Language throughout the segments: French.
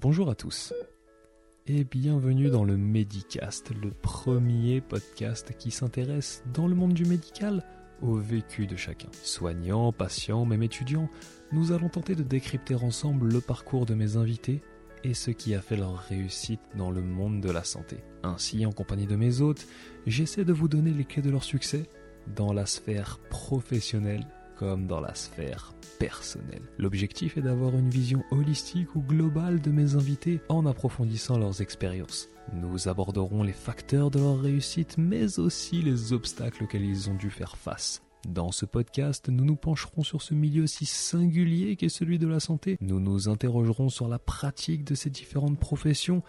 Bonjour à tous et bienvenue dans le Medicast, le premier podcast qui s'intéresse dans le monde du médical au vécu de chacun. Soignants, patients, même étudiants, nous allons tenter de décrypter ensemble le parcours de mes invités et ce qui a fait leur réussite dans le monde de la santé. Ainsi, en compagnie de mes hôtes, j'essaie de vous donner les clés de leur succès dans la sphère professionnelle comme dans la sphère personnelle. L'objectif est d'avoir une vision holistique ou globale de mes invités en approfondissant leurs expériences. Nous aborderons les facteurs de leur réussite mais aussi les obstacles auxquels ils ont dû faire face. Dans ce podcast, nous nous pencherons sur ce milieu si singulier qu'est celui de la santé. Nous nous interrogerons sur la pratique de ces différentes professions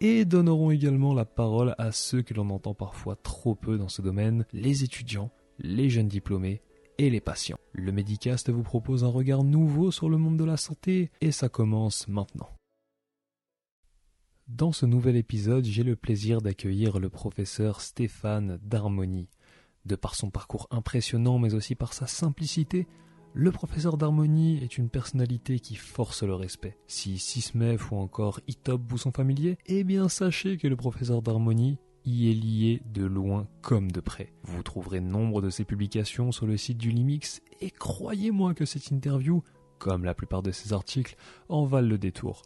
et donnerons également la parole à ceux que l'on entend parfois trop peu dans ce domaine, les étudiants, les jeunes diplômés et les patients. Le Medicast vous propose un regard nouveau sur le monde de la santé et ça commence maintenant. Dans ce nouvel épisode, j'ai le plaisir d'accueillir le professeur Stéphane Darmoni. De par son parcours impressionnant mais aussi par sa simplicité, le professeur d'harmonie est une personnalité qui force le respect. Si Sismef ou encore Itop vous sont familiers, eh bien sachez que le professeur d'harmonie y est lié de loin comme de près. Vous trouverez nombre de ses publications sur le site du Limix et croyez-moi que cette interview, comme la plupart de ses articles, en valent le détour.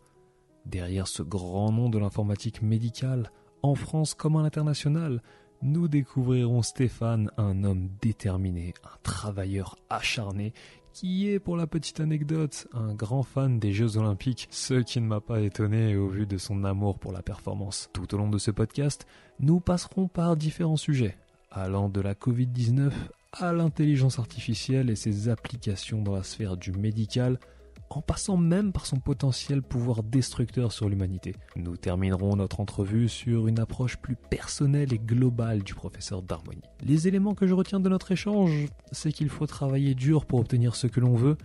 Derrière ce grand nom de l'informatique médicale, en France comme à l'international, nous découvrirons Stéphane, un homme déterminé, un travailleur acharné, qui est, pour la petite anecdote, un grand fan des Jeux Olympiques, ce qui ne m'a pas étonné au vu de son amour pour la performance. Tout au long de ce podcast, nous passerons par différents sujets, allant de la Covid-19 à l'intelligence artificielle et ses applications dans la sphère du médical, en passant même par son potentiel pouvoir destructeur sur l'humanité. Nous terminerons notre entrevue sur une approche plus personnelle et globale du professeur d'harmonie. Les éléments que je retiens de notre échange, c'est qu'il faut travailler dur pour obtenir ce que l'on veut,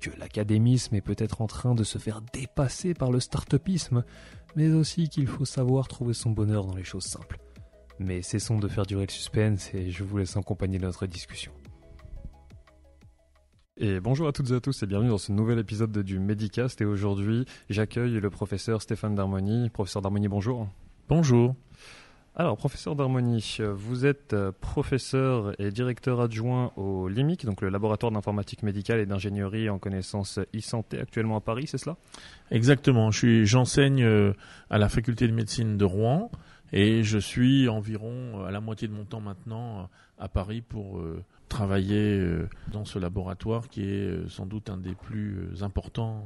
que l'académisme est peut-être en train de se faire dépasser par le start-upisme, mais aussi qu'il faut savoir trouver son bonheur dans les choses simples. Mais cessons de faire durer le suspense et je vous laisse accompagner notre discussion. Et bonjour à toutes et à tous et bienvenue dans ce nouvel épisode du Medicast. Et aujourd'hui, j'accueille le professeur Stéphane Darmoni. Professeur Darmoni, bonjour. Bonjour. Alors, professeur Darmoni, vous êtes professeur et directeur adjoint au LIMIC, donc le laboratoire d'informatique médicale et d'ingénierie en connaissance e-santé actuellement à Paris, c'est cela? Exactement. J'enseigne euh, à la faculté de médecine de Rouen et je suis environ à la moitié de mon temps maintenant à Paris pour travailler euh, dans ce laboratoire qui est euh, sans doute un des plus euh, importants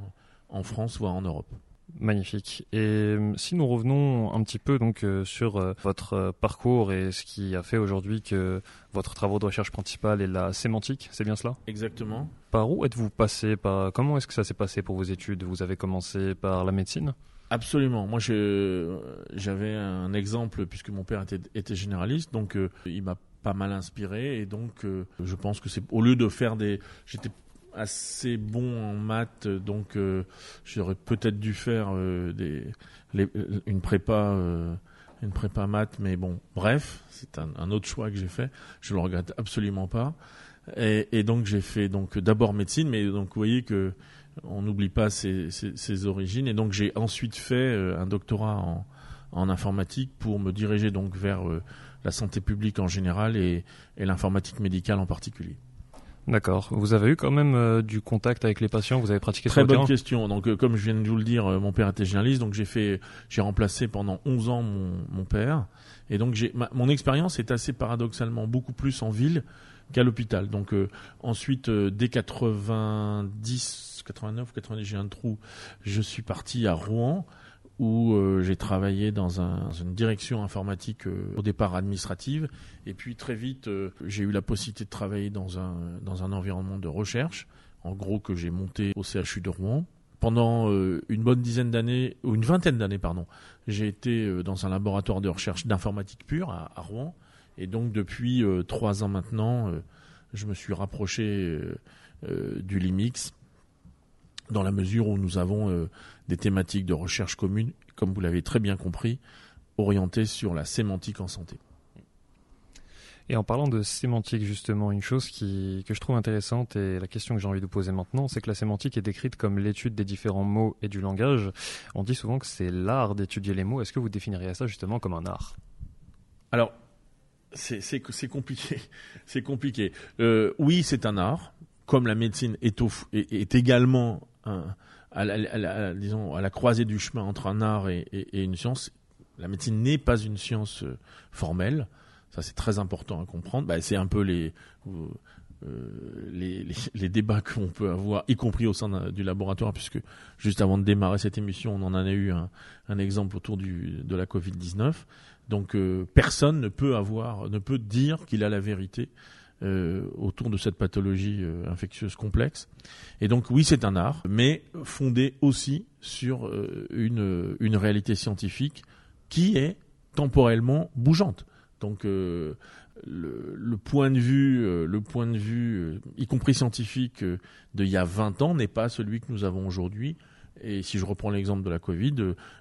en France, voire en Europe. Magnifique. Et si nous revenons un petit peu donc sur votre parcours et ce qui a fait aujourd'hui que votre travaux de recherche principal est la sémantique, c'est bien cela? Exactement. Par où êtes-vous passé par comment est-ce que ça s'est passé pour vos études? Vous avez commencé par la médecine? Absolument. Moi, j'avais un exemple puisque mon père était, était généraliste, donc il m'a pas mal inspiré. Et donc euh, je pense que c'est au lieu de faire des j'étais assez bon en maths donc euh, j'aurais peut-être dû faire euh, des une prépa une prépa maths. Mais bon bref c'est un, autre choix que j'ai fait. Je le regrette absolument pas. Et, donc j'ai fait donc d'abord médecine. Mais donc vous voyez que on n'oublie pas ses, ses, origines. Et donc j'ai ensuite fait un doctorat en, en informatique pour me diriger donc vers la santé publique en général et, l'informatique médicale en particulier. D'accord. Vous avez eu quand même euh, du contact avec les patients? Vous avez pratiqué Très bonne question. Donc, euh, comme je viens de vous le dire, euh, mon père était généraliste, donc j'ai fait, j'ai remplacé pendant 11 ans mon, père, et donc j'ai, mon expérience est assez paradoxalement beaucoup plus en ville qu'à l'hôpital. Donc ensuite, dès 90, 89, 90, j'ai un trou, je suis parti à Rouen où euh, j'ai travaillé dans, une direction informatique euh, au départ administrative. Et puis très vite euh, j'ai eu la possibilité de travailler dans un, dans un environnement de recherche en gros que j'ai monté au CHU de Rouen. Pendant une bonne dizaine d'années ou une vingtaine d'années pardon j'ai été dans un laboratoire de recherche d'informatique pure à, à, Rouen. Et donc depuis trois ans maintenant je me suis rapproché du Limix dans la mesure où nous avons euh, des thématiques de recherche communes, comme vous l'avez très bien compris, orientées sur la sémantique en santé. Et en parlant de sémantique, justement, une chose qui, que je trouve intéressante et la question que j'ai envie de poser maintenant, c'est que la sémantique est décrite comme l'étude des différents mots et du langage. On dit souvent que c'est l'art d'étudier les mots. Est-ce que vous définiriez ça justement comme un art? Alors, c'est compliqué. C'est compliqué. Euh, oui, c'est un art, comme la médecine est, est, également à, la, disons, à la croisée du chemin entre un art et, une science. La médecine n'est pas une science euh, formelle. Ça, c'est très important à comprendre. Bah, c'est un peu les, euh, les, les, débats qu'on peut avoir, y compris au sein du laboratoire, puisque juste avant de démarrer cette émission, on en a eu un, exemple autour de la Covid-19. Donc, euh, personne ne peut avoir, ne peut dire qu'il a la vérité euh, autour de cette pathologie euh, infectieuse complexe. Et donc, oui, c'est un art, mais fondé aussi sur une, une réalité scientifique qui est temporellement bougeante. Donc euh, le, point de vue, euh, le point de vue, euh, y compris scientifique, d'il y a 20 ans n'est pas celui que nous avons aujourd'hui. Et si je reprends l'exemple de la Covid,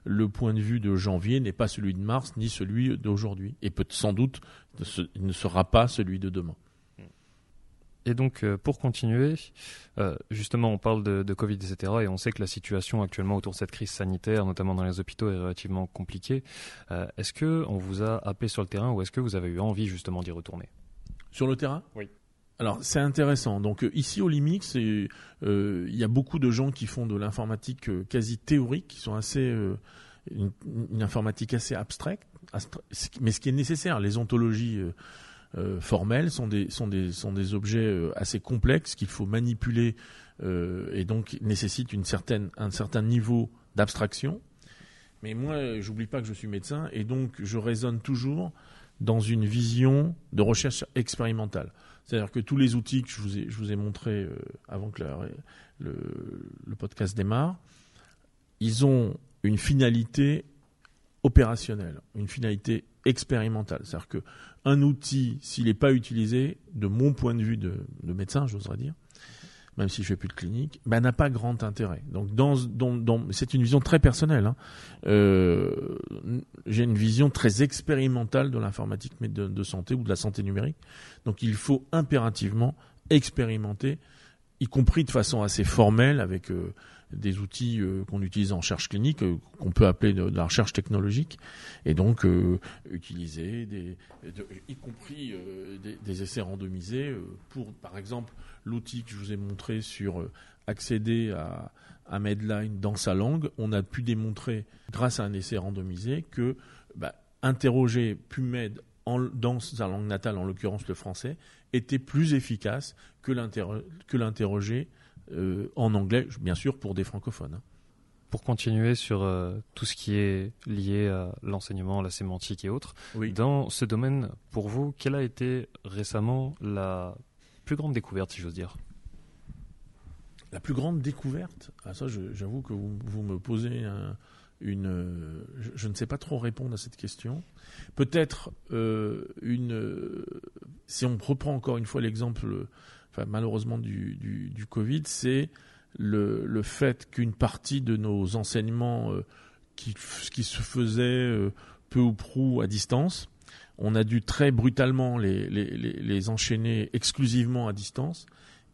le point de vue de janvier n'est pas celui de mars ni celui d'aujourd'hui. Et peut sans doute, il ne sera pas celui de demain. Et donc, euh, pour continuer, euh, justement, on parle de, Covid, etc. Et on sait que la situation actuellement autour de cette crise sanitaire, notamment dans les hôpitaux, est relativement compliquée. Euh, est-ce que on vous a appelé sur le terrain ou est-ce que vous avez eu envie justement d'y retourner? Sur le terrain? Oui. Alors c'est intéressant. Donc ici au Limix, il y a beaucoup de gens qui font de l'informatique quasi théorique, qui sont assez une, une, informatique assez abstraite, mais ce qui est nécessaire, les ontologies euh, formels sont des, sont, des, sont des objets euh, assez complexes qu'il faut manipuler euh, et donc nécessitent une certaine, un certain niveau d'abstraction. Mais moi, j'oublie pas que je suis médecin et donc je raisonne toujours dans une vision de recherche expérimentale. C'est-à-dire que tous les outils que je vous ai, je vous ai montrés avant que le, le, podcast démarre, ils ont une finalité opérationnelle, une finalité expérimentale. C'est-à-dire que un outil, s'il n'est pas utilisé, de mon point de vue de, médecin, j'oserais dire, même si je fais plus de clinique, ben, n'a pas grand intérêt. Donc, dans, c'est une vision très personnelle. Hein. Euh, j'ai une vision très expérimentale de l'informatique de, de santé ou de la santé numérique. Donc, il faut impérativement expérimenter, y compris de façon assez formelle, avec euh, des outils euh, qu'on utilise en recherche clinique, euh, qu'on peut appeler de, la recherche technologique, et donc euh, utiliser, y compris des, essais randomisés, pour par exemple l'outil que je vous ai montré sur accéder à, Medline dans sa langue, on a pu démontrer, grâce à un essai randomisé, que bah, interroger PubMed dans sa langue natale, en l'occurrence le français, était plus efficace que l'interroger euh, en anglais, bien sûr, pour des francophones. Hein. Pour continuer sur euh, tout ce qui est lié à l'enseignement, la sémantique et autres, dans ce domaine, pour vous, quelle a été récemment la plus grande découverte, si j'ose dire? La plus grande découverte? Ah, Ça, j'avoue que vous, me posez une. Je, ne sais pas trop répondre à cette question. Peut-être euh, une. si on reprend encore une fois l'exemple malheureusement du, Covid, c'est le, le, fait qu'une partie de nos enseignements euh, qui, se faisaient euh, peu ou prou à distance, on a dû très brutalement les, enchaîner exclusivement à distance.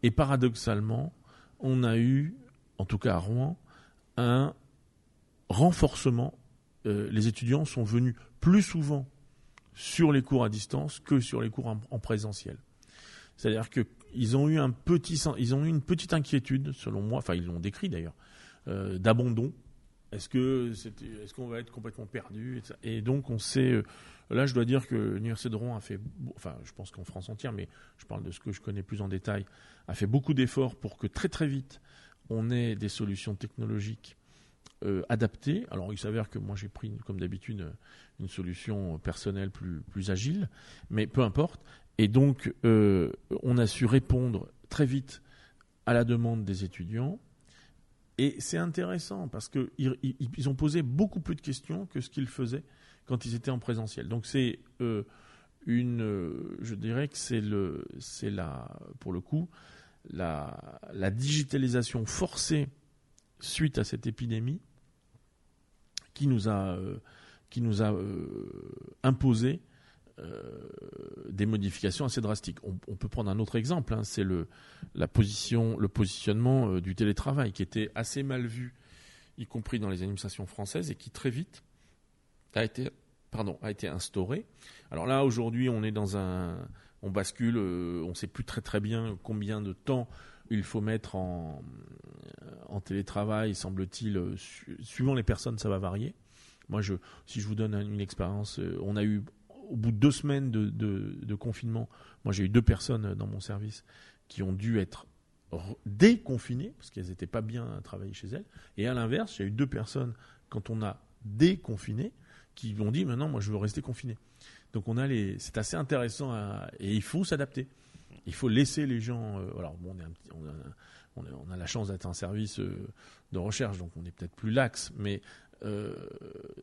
Et paradoxalement, on a eu, en tout cas à Rouen, un renforcement. Euh, les étudiants sont venus plus souvent sur les cours à distance que sur les cours en présentiel. C'est-à-dire que ils ont eu un petit, ils ont eu une petite inquiétude, selon moi, enfin ils l'ont décrit d'ailleurs, euh, d'abandon. Est-ce que est-ce qu'on va être complètement perdu et, donc on sait. Euh, là, je dois dire que l'université de Rouen a fait, enfin, je pense qu'en France entière, mais je parle de ce que je connais plus en détail, a fait beaucoup d'efforts pour que très très vite on ait des solutions technologiques euh, adaptées. Alors, il s'avère que moi j'ai pris, comme d'habitude, une solution personnelle plus plus agile, mais peu importe. Et donc, euh, on a su répondre très vite à la demande des étudiants. Et c'est intéressant parce qu'ils ils ont posé beaucoup plus de questions que ce qu'ils faisaient quand ils étaient en présentiel. Donc c'est euh, une, euh, je dirais que c'est le, c'est la, pour le coup, la, la, digitalisation forcée suite à cette épidémie qui nous a, qui nous a imposé des modifications assez drastiques. On, peut prendre un autre exemple, hein, c'est le, position, le positionnement du télétravail qui était assez mal vu, y compris dans les administrations françaises, et qui très vite a été, pardon, a été instauré. Alors là, aujourd'hui, on est dans un, on bascule, on ne sait plus très très bien combien de temps il faut mettre en, en télétravail, semble-t-il, euh, suivant les personnes, ça va varier. Moi, je, si je vous donne une expérience, euh, on a eu, au bout de deux semaines de, confinement, moi j'ai eu deux personnes dans mon service qui ont dû être déconfinées, parce qu'elles n'étaient pas bien à travailler chez elles. Et à l'inverse, j'ai eu deux personnes, quand on a déconfiné, qui ont dit maintenant, moi je veux rester confiné. Donc on a les, c'est assez intéressant et il faut s'adapter il faut laisser les gens. Euh, alors, bon, on, on, a, la chance d'être un service euh, de recherche, donc on est peut-être plus lax. Mais euh,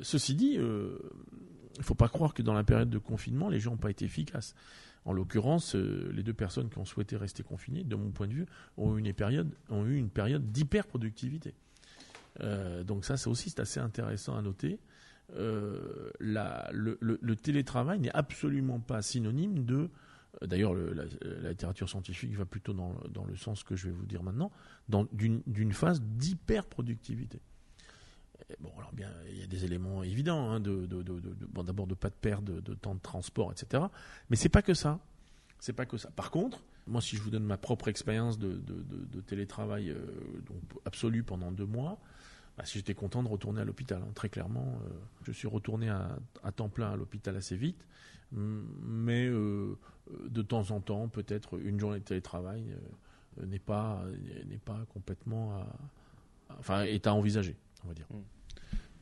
ceci dit, il ne faut pas croire que dans la période de confinement, les gens n'ont pas été efficaces. En l'occurrence, les deux personnes qui ont souhaité rester confinées, de mon point de vue, ont eu une période, d'hyper-productivité. donc ça, c'est aussi assez intéressant à noter. Le, le, télétravail n'est absolument pas synonyme de D'ailleurs, la, littérature scientifique va plutôt dans, le sens que je vais vous dire maintenant, d'une phase d'hyper-productivité. Bon, alors bien, il y a des éléments évidents, hein, de, bon, d'abord de pas de perte de, temps de transport, etc. Mais c'est pas que ça. C'est pas que ça. Par contre, moi, si je vous donne ma propre expérience de, télétravail euh, absolu pendant deux mois, bah, si j'étais content de retourner à l'hôpital, hein, très clairement, euh, je suis retourné à, temps plein à l'hôpital assez vite, mais euh, de temps en temps, peut-être une journée de télétravail euh, n'est pas n'est pas complètement à, enfin est à envisager, on va dire. Hmm.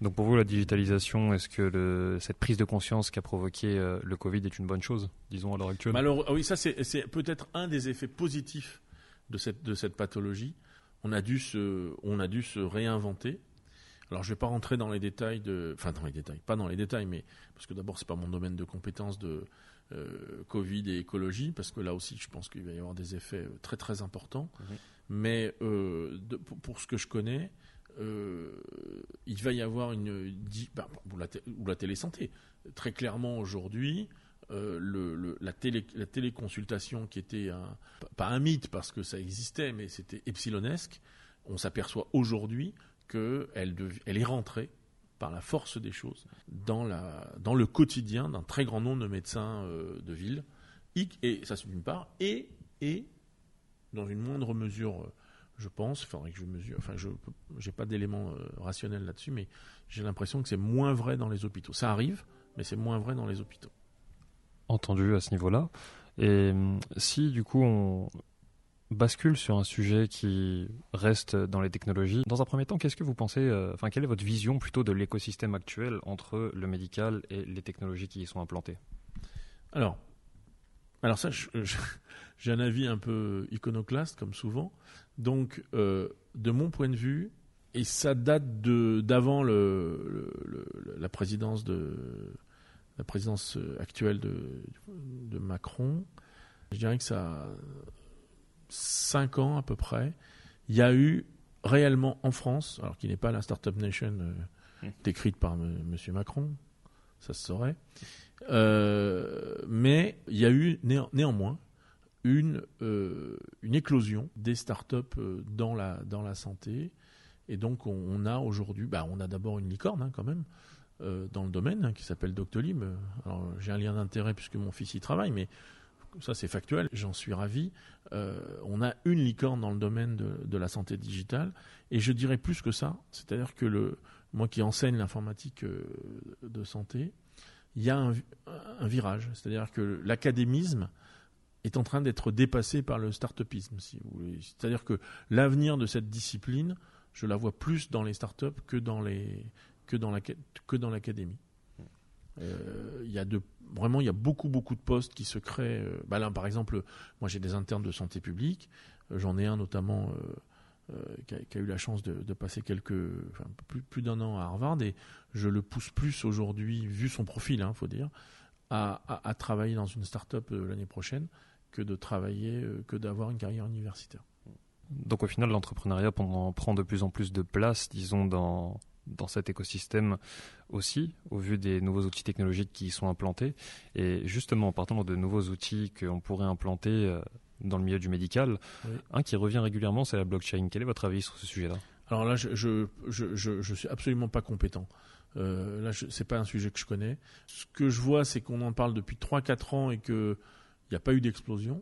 Donc pour vous, la digitalisation, est-ce que le, cette prise de conscience qu'a provoqué euh, le Covid est une bonne chose, disons à l'heure actuelle? Alors ah oui, ça c'est peut-être un des effets positifs de cette de cette pathologie. On a dû se on a dû se réinventer. Alors je ne vais pas rentrer dans les détails de, enfin dans les détails, pas dans les détails, mais parce que d'abord c'est pas mon domaine de compétence de euh, Covid et écologie, parce que là aussi, je pense qu'il va y avoir des effets euh, très très importants. Mais euh, pour, ce que je connais, il va y avoir une bah, ou, la télésanté. Très clairement aujourd'hui, le, la, télé, la téléconsultation qui était un, pas un mythe parce que ça existait, mais c'était epsilonesque. On s'aperçoit aujourd'hui qu'elle elle est rentrée par la force des choses dans, le quotidien d'un très grand nombre de médecins euh, de ville, et ça c'est d'une part, et, et dans une moindre mesure, euh, je pense, il faudrait que je mesure, enfin je n'ai pas d'éléments euh, rationnels là-dessus, mais j'ai l'impression que c'est moins vrai dans les hôpitaux. Ça arrive, mais c'est moins vrai dans les hôpitaux. Entendu à ce niveau-là. Et si du coup on, bascule sur un sujet qui reste dans les technologies. Dans un premier temps, qu'est-ce que vous pensez, euh, enfin, quelle est votre vision plutôt de l'écosystème actuel entre le médical et les technologies qui y sont implantées? Alors, alors ça, j'ai un avis un peu iconoclaste, comme souvent. Donc, euh, de mon point de vue, et ça date d'avant le, la présidence de la présidence actuelle de, de Macron, je dirais que ça cinq ans à peu près, il y a eu réellement en France, alors qui n'est pas la Startup Nation euh, hum. décrite par M. Macron, ça se saurait, euh, mais il y a eu néanmoins une, euh, une éclosion des startups dans la, dans la santé. Et donc on, a aujourd'hui, bah, on a d'abord une licorne hein, quand même, dans le domaine hein, qui s'appelle Doctolib. Alors j'ai un lien d'intérêt puisque mon fils y travaille, mais ça c'est factuel, j'en suis ravi. Euh, on a une licorne dans le domaine de, la santé digitale, et je dirais plus que ça, c'est-à-dire que le, moi qui enseigne l'informatique euh, de santé, il y a un, virage, c'est-à-dire que l'académisme est en train d'être dépassé par le start-upisme, si vous voulez. C'est-à-dire que l'avenir de cette discipline, je la vois plus dans les start-up que dans que dans l'académie. Euh, il y a de vraiment, il y a beaucoup, beaucoup de postes qui se créent. Euh, bah là, par exemple, moi j'ai des internes de santé publique. J'en ai un notamment qui a, eu la chance de, passer quelques, plus, d'un an à Harvard et je le pousse plus aujourd'hui, vu son profil, il hein, faut dire, à, travailler dans une start-up l'année prochaine que de travailler, que d'avoir une carrière universitaire. Donc au final, l'entrepreneuriat prend de plus en plus de place, disons, dans dans cet écosystème aussi, au vu des nouveaux outils technologiques qui y sont implantés. Et justement, en partant de nouveaux outils qu'on pourrait implanter euh, dans le milieu du médical, un qui revient régulièrement, c'est la blockchain. Quel est votre avis sur ce sujet-là? Alors là, je je, je, je, suis absolument pas compétent. Euh, là, c'est pas un sujet que je connais. Ce que je vois, c'est qu'on en parle depuis 3-4 ans et qu'il n'y a pas eu d'explosion.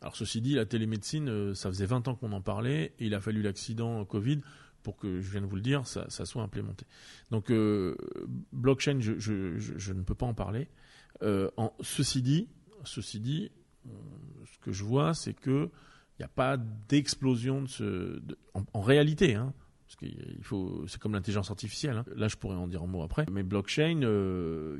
Alors ceci dit, la télémédecine, euh, ça faisait 20 ans qu'on en parlait et il a fallu l'accident Covid pour que, je viens de vous le dire, ça, soit implémenté. Donc euh, blockchain, je, je, ne peux pas en parler. Euh, en, ceci dit, ceci dit, ce que je vois, c'est que il n'y a pas d'explosion de ce, en, réalité, hein, parce qu'il faut, c'est comme l'intelligence artificielle. Hein. Là, je pourrais en dire un mot après. Mais blockchain, euh,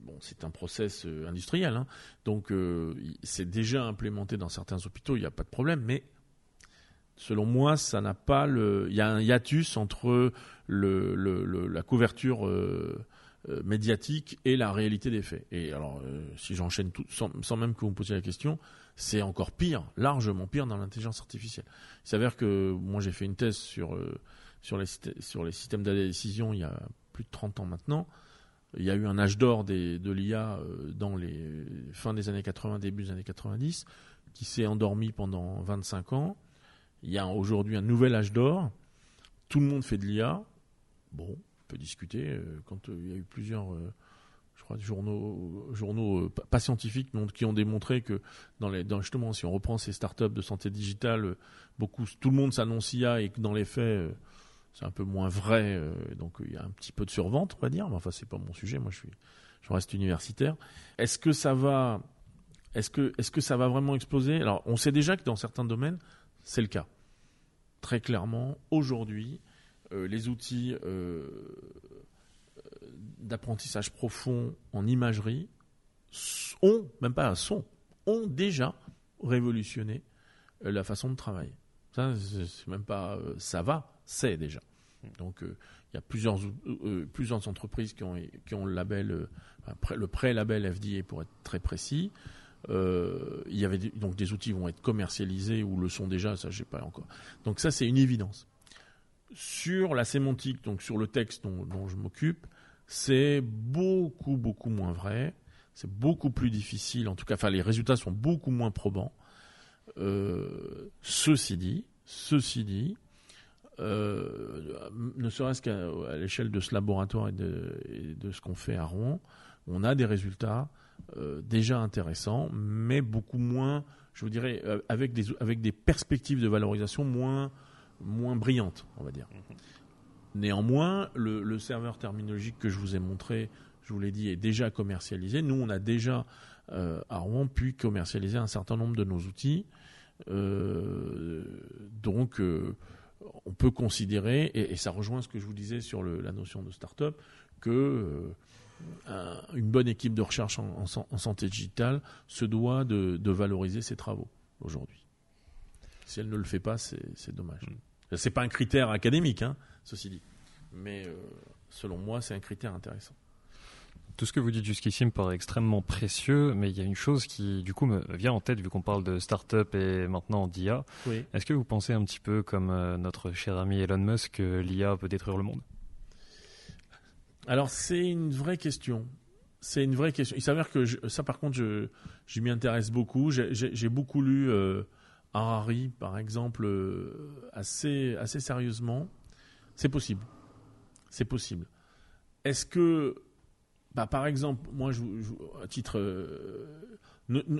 bon, c'est un process euh, industriel, hein. donc euh, c'est déjà implémenté dans certains hôpitaux. Il n'y a pas de problème, mais selon moi, ça n'a pas le. Il y a un hiatus entre la couverture euh, euh, médiatique et la réalité des faits. Et alors, euh, si j'enchaîne tout, sans, même que vous me posiez la question, c'est encore pire, largement pire dans l'intelligence artificielle. Il s'avère que moi j'ai fait une thèse sur, euh, sur, les, sur les systèmes de décision il y a plus de 30 ans maintenant. Il y a eu un âge d'or de l'IA dans les fins des années 80, début des années 90, qui s'est endormi pendant 25 ans. Il y a aujourd'hui un nouvel âge d'or. Tout le monde fait de l'IA. Bon, discuter. Euh, quand euh, il y a eu plusieurs, euh, je crois, journaux, journaux pas scientifiques, qui ont démontré que justement, si on reprend ces startups de santé digitale, beaucoup, tout le monde s'annonce IA et que dans les faits, c'est un peu moins vrai. donc il y a un petit peu de survente, on va dire. Mais enfin, c'est pas mon sujet. Moi, je suis, je reste universitaire. Est-ce que ça va, est-ce que, est-ce que ça va vraiment exploser? Alors, on sait déjà que dans certains domaines, c'est le cas. Très clairement, aujourd'hui, les outils euh, d'apprentissage profond en imagerie ont, même pas un son, ont déjà révolutionné euh, la façon de travailler. Ça, c'est même pas ça va, c'est déjà. Donc il y a plusieurs, entreprises qui ont, le label, le pré-label FDA pour être très précis. il y avait donc des outils vont être commercialisés ou le sont déjà, ça je sais pas encore. Donc ça c'est une évidence. Sur la sémantique, donc sur le texte dont, je m'occupe, c'est beaucoup, beaucoup moins vrai. C'est beaucoup plus difficile. En tout cas, enfin, les résultats sont beaucoup moins probants. Euh, ceci dit, ceci dit, euh, ne serait-ce qu'à l'échelle de ce laboratoire et de, ce qu'on fait à Rouen, on a des résultats euh, déjà intéressants, mais beaucoup moins, je vous dirais, avec des, avec des perspectives de valorisation moins moins brillante, on va dire. Néanmoins, le, serveur terminologique que je vous ai montré, je vous l'ai dit, est déjà commercialisé. Nous, on a déjà euh, à Rouen pu commercialiser un certain nombre de nos outils. Euh, donc, euh, on peut considérer, et, ça rejoint ce que je vous disais sur la notion de start-up, que une bonne équipe de recherche en, santé digitale se doit de valoriser ses travaux aujourd'hui. Si elle ne le fait pas, c'est dommage. Mm. C'est pas un critère académique, hein, ceci dit. Mais euh, selon moi, c'est un critère intéressant. Tout ce que vous dites jusqu'ici me paraît extrêmement précieux, mais il y a une chose qui, du coup, me vient en tête, vu qu'on parle de start-up et maintenant d'IA. Est-ce que vous pensez un petit peu comme euh, notre cher ami Elon Musk que l'IA peut détruire le monde? Alors, c'est une vraie question. C'est une vraie question. Il s'avère que ça, par contre, je, je m'y intéresse beaucoup. J'ai beaucoup lu euh, Harari, par exemple, euh, assez, assez sérieusement, c'est possible. C'est possible. Est-ce que, bah, par exemple, moi, à titre, euh,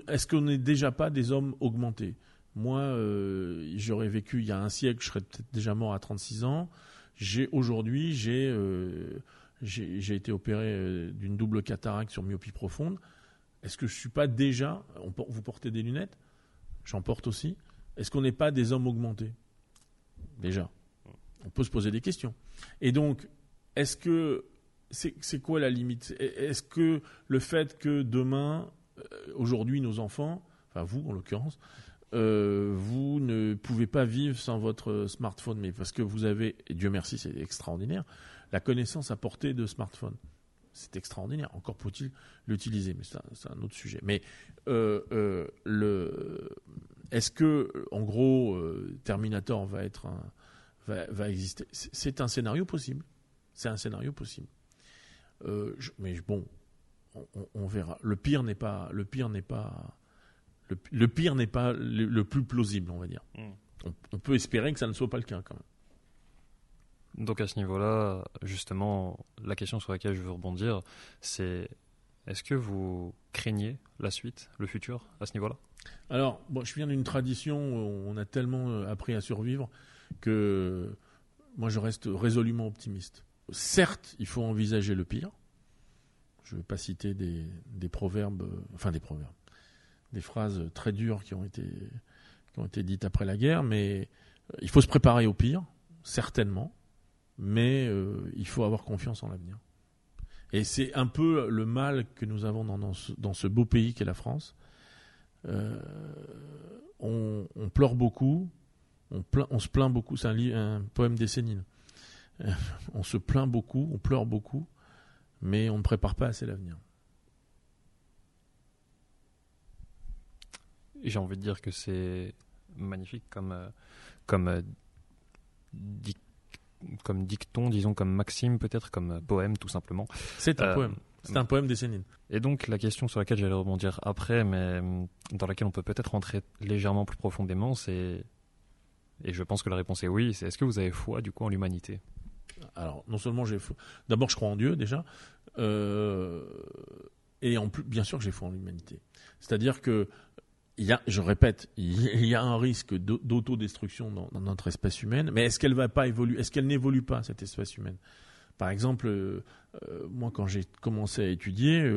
est-ce qu'on n'est déjà pas des hommes augmentés? Moi, euh, j'aurais vécu il y a un siècle, je serais peut-être déjà mort à 36 ans. Aujourd'hui, j'ai, été opéré d'une double cataracte sur myopie profonde. Est-ce que je suis pas déjà Vous portez des lunettes? J'en porte aussi. Est-ce qu'on n'est pas des hommes augmentés? Déjà. On peut se poser des questions. Et donc, est-ce que c'est quoi la limite? Est-ce que le fait que demain, euh, aujourd'hui, nos enfants, enfin vous en l'occurrence, euh, vous ne pouvez pas vivre sans votre smartphone, mais parce que vous avez, et Dieu merci, c'est extraordinaire, la connaissance à portée de smartphone c'est extraordinaire. Encore faut-il l'utiliser, mais c'est un, autre sujet. Mais euh, euh, le, est-ce que, en gros, euh, Terminator va être un, va, va exister? C'est un scénario possible. C'est un scénario possible. mais bon, on, verra. Le pire n'est pas, le pire n'est pas, le, pire n'est pas le, plus plausible, on va dire. Hmm. On, peut espérer que ça ne soit pas le cas quand même. Donc à ce niveau-là, justement, la question sur laquelle je veux rebondir, c'est est-ce que vous craignez la suite, le futur, à ce niveau-là? Alors, bon, je viens d'une tradition où on a tellement euh, appris à survivre que moi je reste résolument optimiste. Certes, il faut envisager le pire, je ne vais pas citer des, proverbes, euh, enfin des proverbes, des phrases très dures qui ont été, qui ont été dites après la guerre, mais euh, il faut se préparer au pire, certainement, mais euh, il faut avoir confiance en l'avenir. Et c'est un peu le mal que nous avons dans, ce, beau pays qu'est la France. on, pleure beaucoup, on, se plaint beaucoup, c'est un, poème d'Essénine. on se plaint beaucoup, on pleure beaucoup, mais on ne prépare pas assez l'avenir. J'ai envie de dire que c'est magnifique comme, euh, comme, euh, comme dicton, disons comme maxime peut-être, comme euh, poème tout simplement. C'est un poème. C'est un poème des Sénines. Et donc la question sur laquelle j'allais rebondir après, mais dans laquelle on peut peut-être rentrer légèrement plus profondément, c'est et je pense que la réponse est oui. C'est est-ce que vous avez foi du coup en l'humanité? Alors, non seulement j'ai foi. D'abord, je crois en Dieu déjà. Euh, et en plus, bien sûr que j'ai foi en l'humanité. C'est-à-dire que, il y a, je répète, il y a un risque d'autodestruction dans, notre espèce humaine, mais est-ce qu'elle va pas évoluer Est-ce qu'elle n'évolue pas, cette espèce humaine? Par exemple, euh, euh, moi, quand j'ai commencé à étudier,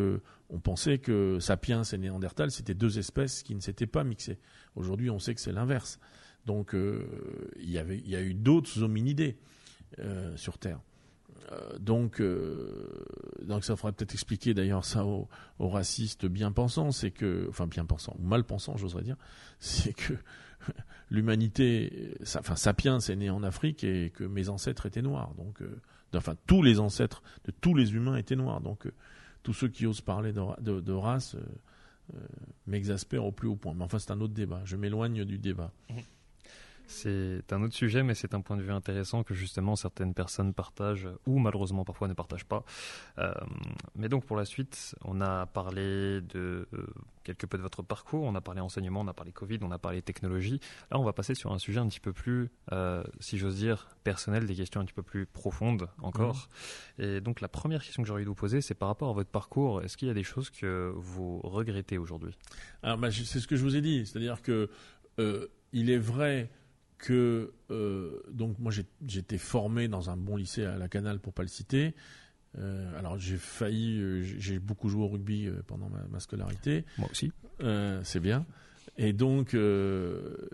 on pensait que Sapiens et Néandertal, c'était deux espèces qui ne s'étaient pas mixées. Aujourd'hui, on sait que c'est l'inverse. Donc, il, y avait, il y a eu d'autres hominidés. Euh, sur Terre. Euh, donc, euh, donc ça faudrait peut-être expliquer d'ailleurs ça aux, racistes bien pensants, c'est que, enfin bien pensants ou mal pensants, j'oserais dire, c'est que l'humanité, enfin Sapiens est né en Afrique et que mes ancêtres étaient noirs, donc, enfin tous les ancêtres de tous les humains étaient noirs, donc tous ceux qui osent parler de, race m'exaspèrent au plus haut point. Mais enfin c'est un autre débat, je m'éloigne du débat. Mmh. C'est un autre sujet, mais c'est un point de vue intéressant que justement certaines personnes partagent ou malheureusement parfois ne partagent pas. Euh, mais donc pour la suite, on a parlé de euh, quelque peu de votre parcours, on a parlé enseignement, on a parlé Covid, on a parlé technologie. Là, on va passer sur un sujet un petit peu plus, euh, si j'ose dire, personnel, des questions un petit peu plus profondes encore. Mmh. Et donc la première question que j'aurais envie de vous poser, c'est par rapport à votre parcours. Est-ce qu'il y a des choses que vous regrettez aujourd'hui? Alors, bah, c'est ce que je vous ai dit, c'est-à-dire que il est vrai que euh, donc moi j'étais formé dans un bon lycée à la Canale pour pas le citer. Euh, alors j'ai failli, euh, j'ai beaucoup joué au rugby pendant ma, scolarité. Moi aussi. c'est bien. Et donc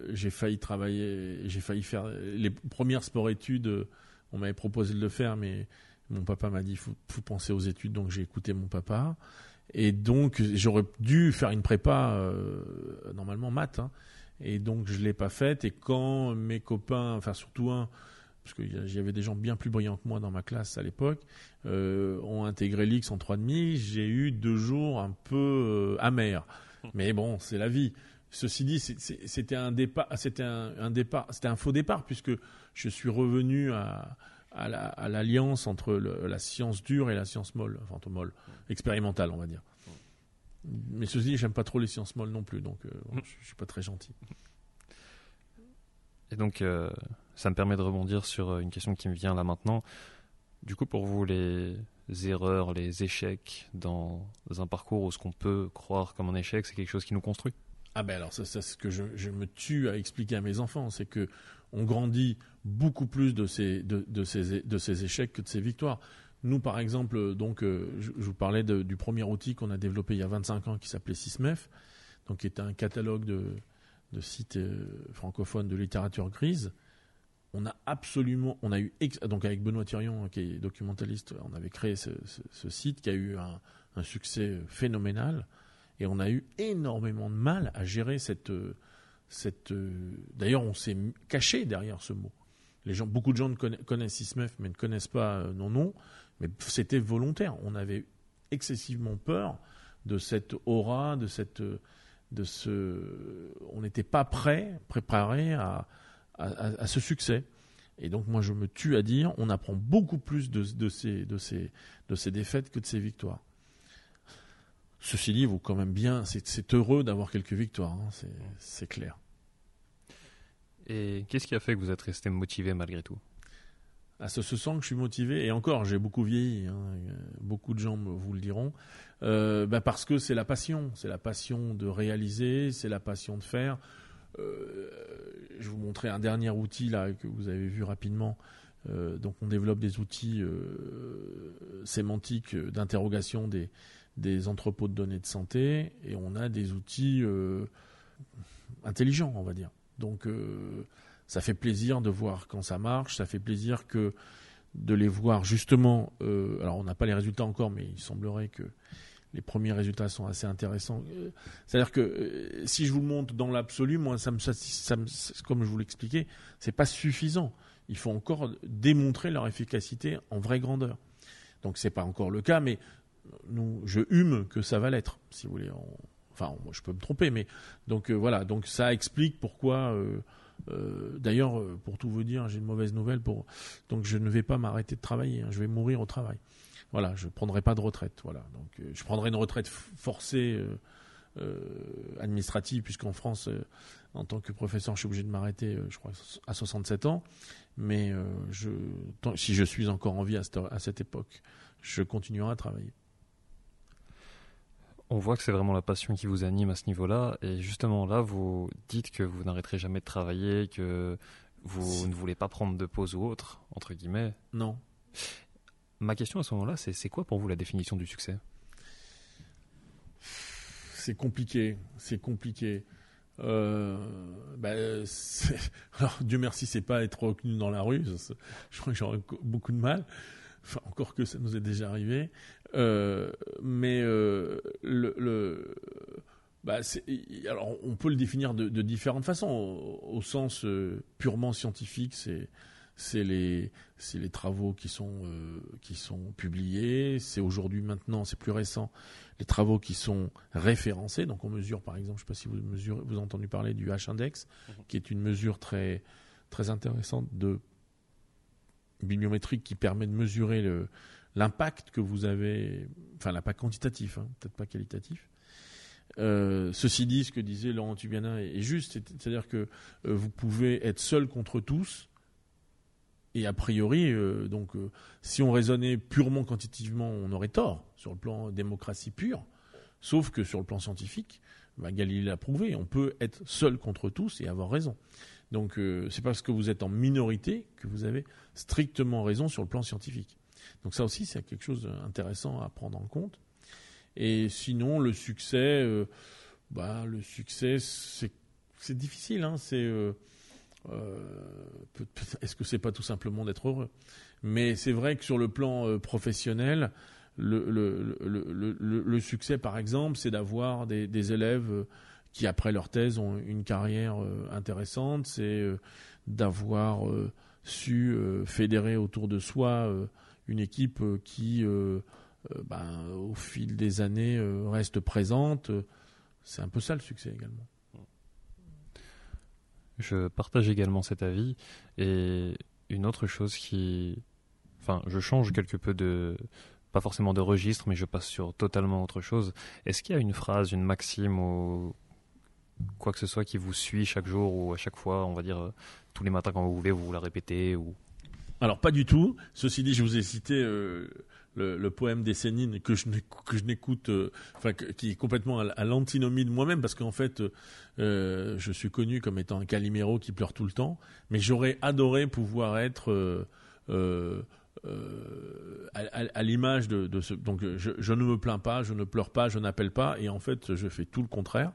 j'ai failli travailler, j'ai failli faire les premières sport-études. On m'avait proposé de le faire, mais mon papa m'a dit faut, faut penser aux études, donc j'ai écouté mon papa. Et donc j'aurais dû faire une prépa normalement maths. Hein. Et donc je ne l'ai pas faite. Et quand mes copains, enfin surtout un, parce qu'il y avait des gens bien plus brillants que moi dans ma classe à l'époque, euh, ont intégré l'X en 3,5, j'ai eu deux jours un peu euh, amers. Mais bon, c'est la vie. Ceci dit, c'était un un, faux départ puisque je suis revenu à, à l'alliance entre la science dure et la science molle, enfin molle, expérimentale, on va dire. Mais ceci dit, j'aime pas trop les sciences molles non plus, donc euh, je, je, suis pas très gentil. Et donc, euh, ça me permet de rebondir sur euh, une question qui me vient là maintenant. Du coup, pour vous, les erreurs, les échecs dans un parcours où ce qu'on peut croire comme un échec, c'est quelque chose qui nous construit? Ah ben alors, ça, c'est ce que je, je, me tue à expliquer à mes enfants, c'est que on grandit beaucoup plus de ces, de, de, ces, de ces échecs que de ces victoires. Nous, par exemple, donc, euh, je, vous parlais du premier outil qu'on a développé il y a 25 ans qui s'appelait SISMEF, donc qui était un catalogue de, sites euh, francophones de littérature grise. On a absolument, on a eu, donc avec Benoît Thirion, qui est documentaliste, on avait créé ce, site qui a eu un, succès phénoménal, et on a eu énormément de mal à gérer cette, cette. D'ailleurs, on s'est caché derrière ce mot. Les gens, beaucoup de gens connaissent SISMEF, mais ne connaissent pas euh, nos noms. Mais c'était volontaire. On avait excessivement peur de cette aura, de cette, de ce, on n'était pas prêt, préparé à, à, ce succès. Et donc moi je me tue à dire, on apprend beaucoup plus de, de, ces, de, ces, de ces défaites que de ces victoires. Ceci dit, quand même bien, c'est heureux d'avoir quelques victoires, hein, c'est clair. Et qu'est-ce qui a fait que vous êtes resté motivé malgré tout? Ah, ça se sent que je suis motivé, et encore, j'ai beaucoup vieilli, hein, beaucoup de gens vous le diront, euh, bah, parce que c'est la passion, c'est la passion de réaliser, c'est la passion de faire. Euh, je vous montrer un dernier outil là que vous avez vu rapidement. Euh, donc on développe des outils sémantiques d'interrogation des, des entrepôts de données de santé et on a des outils intelligents, on va dire. Donc ça fait plaisir de voir quand ça marche, ça fait plaisir que de les voir justement. alors on n'a pas les résultats encore, mais il semblerait que les premiers résultats sont assez intéressants. Euh, c'est-à-dire que euh, si je vous montre dans l'absolu, moi, ça me, comme je vous l'expliquais, c'est pas suffisant. Il faut encore démontrer leur efficacité en vraie grandeur. Donc c'est pas encore le cas, mais nous, je hume que ça va l'être, si vous voulez. enfin, je peux me tromper, mais donc euh, voilà. Donc ça explique pourquoi. D'ailleurs, pour tout vous dire, j'ai une mauvaise nouvelle. Donc je ne vais pas m'arrêter de travailler. Hein. je vais mourir au travail voilà, je prendrai pas de retraite. Euh, je prendrai une retraite forcée euh, euh, administrative, puisqu'en France, en tant que professeur, je suis obligé de m'arrêter, je crois, à 67 ans. Mais si je suis encore en vie à cette, époque, je continuerai à travailler. On voit que c'est vraiment la passion qui vous anime à ce niveau-là. Et justement, là, vous dites que vous n'arrêterez jamais de travailler, que vous ne voulez pas prendre de pause ou autre, entre guillemets. Non. Ma question à ce moment-là, c'est c'est quoi pour vous la définition du succès? C'est compliqué, c'est compliqué. Euh, bah, alors Dieu merci, c'est pas être reconnu dans la rue. je crois que j'aurais beaucoup de mal. Enfin, encore que ça nous est déjà arrivé. Euh, mais euh, le, bah, alors on peut le définir de, différentes façons. Au, au sens purement scientifique, c'est c'est les, les travaux qui sont, euh, qui sont publiés, c'est aujourd'hui maintenant, c'est plus récent, les travaux qui sont référencés. Donc on mesure par exemple, je ne sais pas si vous, mesurez, vous avez entendu parler du H-index, mhm. qui est une mesure très, très intéressante de bibliométrique qui permet de mesurer l'impact que vous avez, enfin l'impact quantitatif, hein, peut-être pas qualitatif. Euh, ceci dit, ce que disait Laurent Tubiana est, juste, c'est-à-dire que euh, vous pouvez être seul contre tous, et a priori, euh, donc, si on raisonnait purement quantitativement, on aurait tort sur le plan démocratie pure. Sauf que sur le plan scientifique, bah, Galilée l'a prouvé, on peut être seul contre tous et avoir raison. Donc euh, c'est parce que vous êtes en minorité que vous avez strictement raison sur le plan scientifique. Donc ça aussi, c'est quelque chose d'intéressant à prendre en compte. Et sinon, le succès, bah, le succès, c'est difficile. Hein, c'est euh, est-ce que c'est pas tout simplement d'être heureux? Mais c'est vrai que sur le plan euh, professionnel, le, succès, par exemple, c'est d'avoir des, élèves euh, qui, après leur thèse, ont une carrière intéressante. C'est d'avoir su fédérer autour de soi une équipe qui, ben, au fil des années, reste présente. C'est un peu ça le succès également. Je partage également cet avis. Et une autre chose qui. Enfin, je change quelque peu de. Pas forcément de registre, mais je passe sur totalement autre chose. Est-ce qu'il y a une phrase, une maxime ou quoi que ce soit qui vous suit chaque jour ou à chaque fois, on va dire, euh, tous les matins quand vous voulez, vous la répétez. Alors, pas du tout. Ceci dit, je vous ai cité. Euh, le, poème des Sénines que je n'écoute, euh, enfin qui est complètement à, l'antinomie de moi-même parce qu'en fait, je suis connu comme étant un Calimero qui pleure tout le temps, mais j'aurais adoré pouvoir être à, l'image de, ce. Donc, je, ne me plains pas, je ne pleure pas, je n'appelle pas, et en fait, je fais tout le contraire.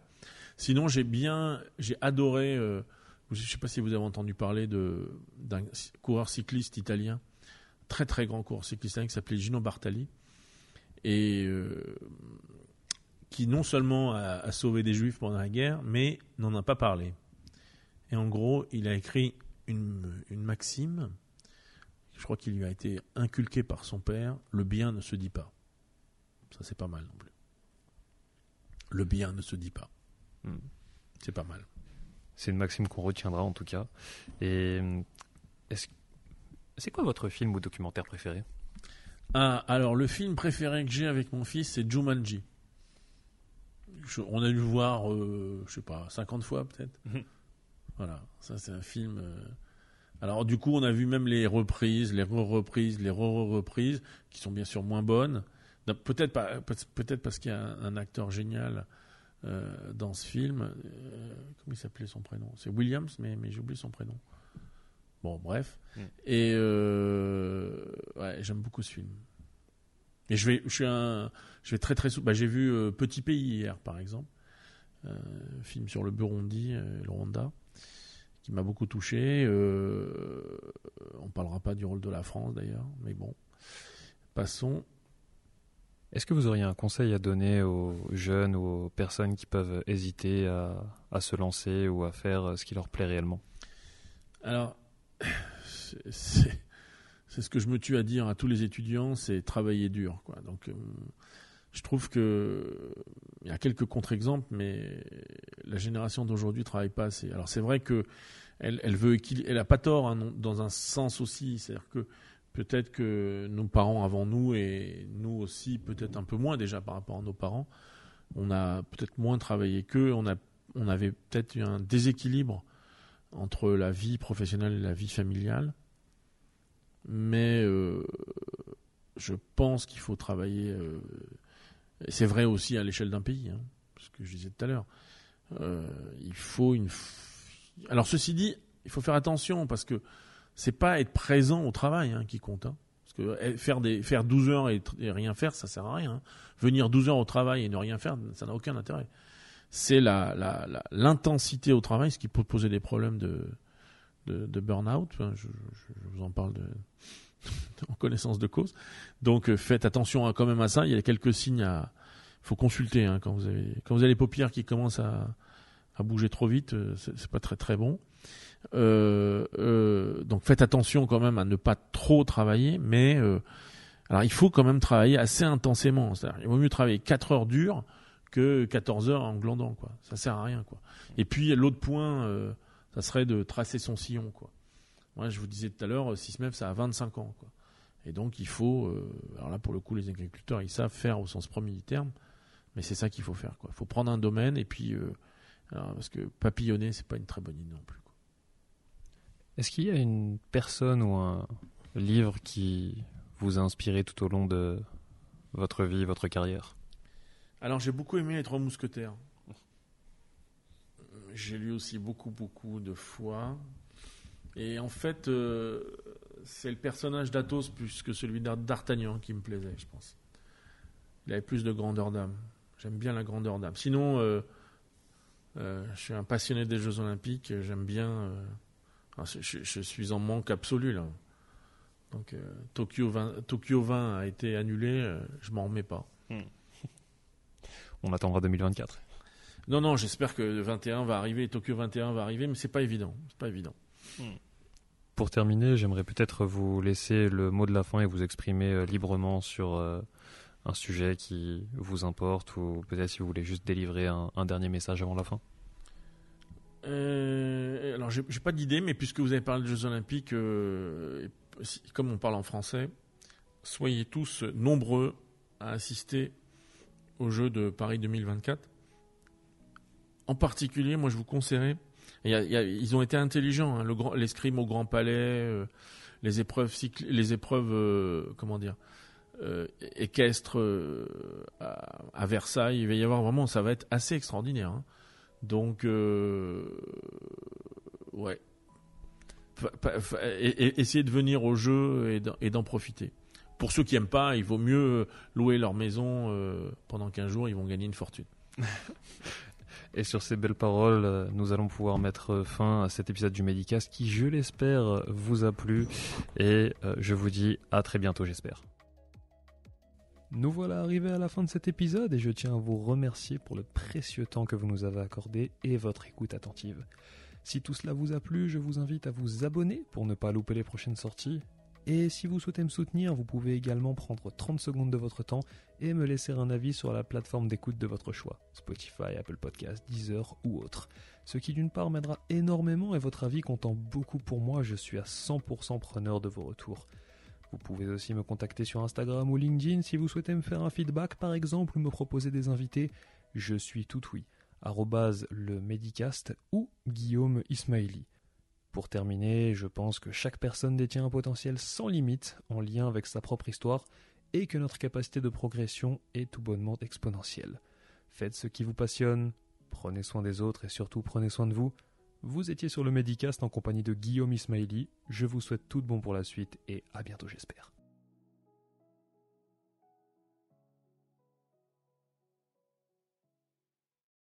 Sinon, j'ai bien, j'ai adoré. je ne sais pas si vous avez entendu parler d'un coureur cycliste italien très très grand coureur cycliste qui s'appelait Gino Bartali et euh, qui non seulement a, sauvé des juifs pendant la guerre, mais n'en a pas parlé. Et en gros, il a écrit une, une maxime, je crois qu'il lui a été inculqué par son père, le bien ne se dit pas. Ça c'est pas mal non plus. Le bien ne se dit pas. Hmm. C'est pas mal. C'est une maxime qu'on retiendra en tout cas. Et est-ce C'est quoi votre film ou documentaire préféré? Ah, alors le film préféré que j'ai avec mon fils, c'est Jumanji. Je- on a dû le voir, euh, je sais pas, 50 fois peut-être. Mhm. Voilà, ça c'est un film. euh, Alors du coup, on a vu même les reprises, les re-reprises, les re-reprises, qui sont bien sûr moins bonnes. Peut-être pas, peut- peut-être parce qu'il y a un, un acteur génial euh, dans ce film. Euh, comment il s'appelait son prénom? C'est Williams, mais, mais j'ai oublié son prénom. Bon, bref. Mm. Et euh, ouais, j'aime beaucoup ce film. Et je vais, je suis un, je vais très très souvent. Bah, j'ai vu Petit Pays hier, par exemple, film sur le Burundi, le Rwanda, qui m'a beaucoup touché. On parlera pas du rôle de la France d'ailleurs, mais bon, passons. Est-ce que vous auriez un conseil à donner aux jeunes ou aux personnes qui peuvent hésiter à, se lancer ou à faire ce qui leur plaît réellement? Alors, c'est- ce que je me tue à dire à tous les étudiants, c'est travailler dur. Donc, euh, je trouve que il y a quelques contre-exemples, mais la génération d'aujourd'hui travaille pas assez. Alors, c'est vrai que elle, veut elle a pas tort hein, dans un sens aussi, c'est-à-dire que peut-être que nos parents avant nous et nous aussi peut-être un peu moins déjà par rapport à nos parents, on a peut-être moins travaillé qu'eux, on on avait peut-être eu un déséquilibre entre la vie professionnelle et la vie familiale. Mais euh, je pense qu'il faut travailler. euh, c'est vrai aussi à l'échelle d'un pays, hein, ce que je disais tout à l'heure. Euh, il faut une. Alors ceci dit, il faut faire attention parce que c'est pas être présent au travail hein, qui compte. hein. Parce que eh, faire des faire 12 heures et, rien faire, ça sert à rien. hein. Venir 12 heures au travail et ne rien faire, ça n'a aucun intérêt. C'est la l'intensité au travail, ce qui peut poser des problèmes de de, burn-out. Je, vous en parle de, en connaissance de cause. Donc euh, faites attention quand même à ça. Il y a quelques signes à faut consulter quand vous avez quand vous avez les paupières qui commencent à, à bouger trop vite. euh, C'est c'est pas très très bon. Euh, euh, donc faites attention quand même à ne pas trop travailler, mais euh, alors il faut quand même travailler assez intensément. Il vaut mieux travailler 4 heures dures que 14 heures en glandant quoi. Ça sert à rien quoi. Et puis l'autre point, ça serait de tracer son sillon quoi. Moi je vous disais tout à l'heure, Sismev ça a 25 ans quoi. Et donc il faut, alors là pour le coup les agriculteurs ils savent faire au sens premier du terme, mais c'est ça qu'il faut faire quoi. Il faut prendre un domaine et puis parce que papillonner c'est pas une très bonne idée non plus. Est-ce qu'il y a une personne ou un livre qui vous a inspiré tout au long de votre vie, votre carrière? Alors j'ai beaucoup aimé les Trois Mousquetaires. J'ai lu aussi beaucoup beaucoup de fois. Et en fait, euh, c'est le personnage d'Athos plus que celui d'Ar- d'Artagnan qui me plaisait, je pense. Il avait plus de grandeur d'âme. J'aime bien la grandeur d'âme. Sinon, euh, euh, je suis un passionné des Jeux Olympiques. J'aime bien. Je, je- je suis en manque absolu là. Donc euh, Tokyo 20, Tokyo 20 a été annulé. euh, je m'en remets pas. On attendra 2024. Non, non, j'espère que le 21 va arriver, Tokyo 21 va arriver, mais c'est pas évident. C'est pas évident. Pour terminer, j'aimerais peut-être vous laisser le mot de la fin et vous exprimer euh, librement sur euh, un sujet qui vous importe ou peut-être si vous voulez juste délivrer un, un dernier message avant la fin. Euh, alors, j'ai pas d'idée, mais puisque vous avez parlé des Jeux Olympiques, euh, comme on parle en français, soyez tous nombreux à assister aux Jeux de Paris 2024. En particulier, moi, je vous conseillerais. ils ont été intelligents, hein, l'escrime au Grand Palais, euh, les épreuves, les épreuves, euh, comment dire, équestres à, à Versailles. Il va y avoir vraiment, ça va être assez extraordinaire. hein. Donc, euh, ouais. Et- et- Essayez de venir au jeu et d'en- profiter. Pour ceux qui aiment pas, il vaut mieux louer leur maison euh, pendant 15 jours, ils vont gagner une fortune. Et sur ces belles paroles, euh, nous allons pouvoir mettre fin à cet épisode du Medicast qui, je l'espère, vous a plu. Et euh, je vous dis à très bientôt, j'espère. Nous voilà arrivés à la fin de cet épisode et je tiens à vous remercier pour le précieux temps que vous nous avez accordé et votre écoute attentive. Si tout cela vous a plu, je vous invite à vous abonner pour ne pas louper les prochaines sorties. Et si vous souhaitez me soutenir, vous pouvez également prendre 30 secondes de votre temps et me laisser un avis sur la plateforme d'écoute de votre choix, Spotify, Apple Podcasts, Deezer ou autre. Ce qui d'une part m'aidera énormément et votre avis comptant beaucoup pour moi, je suis à 100% preneur de vos retours. Vous pouvez aussi me contacter sur Instagram ou LinkedIn si vous souhaitez me faire un feedback par exemple ou me proposer des invités. Je suis tout oui. le Medicast ou Guillaume Ismaili. Pour terminer, je pense que chaque personne détient un potentiel sans limite en lien avec sa propre histoire et que notre capacité de progression est tout bonnement exponentielle. Faites ce qui vous passionne, prenez soin des autres et surtout prenez soin de vous. Vous étiez sur le Medicast en compagnie de Guillaume Ismaili. Je vous souhaite tout de bon pour la suite et à bientôt j'espère.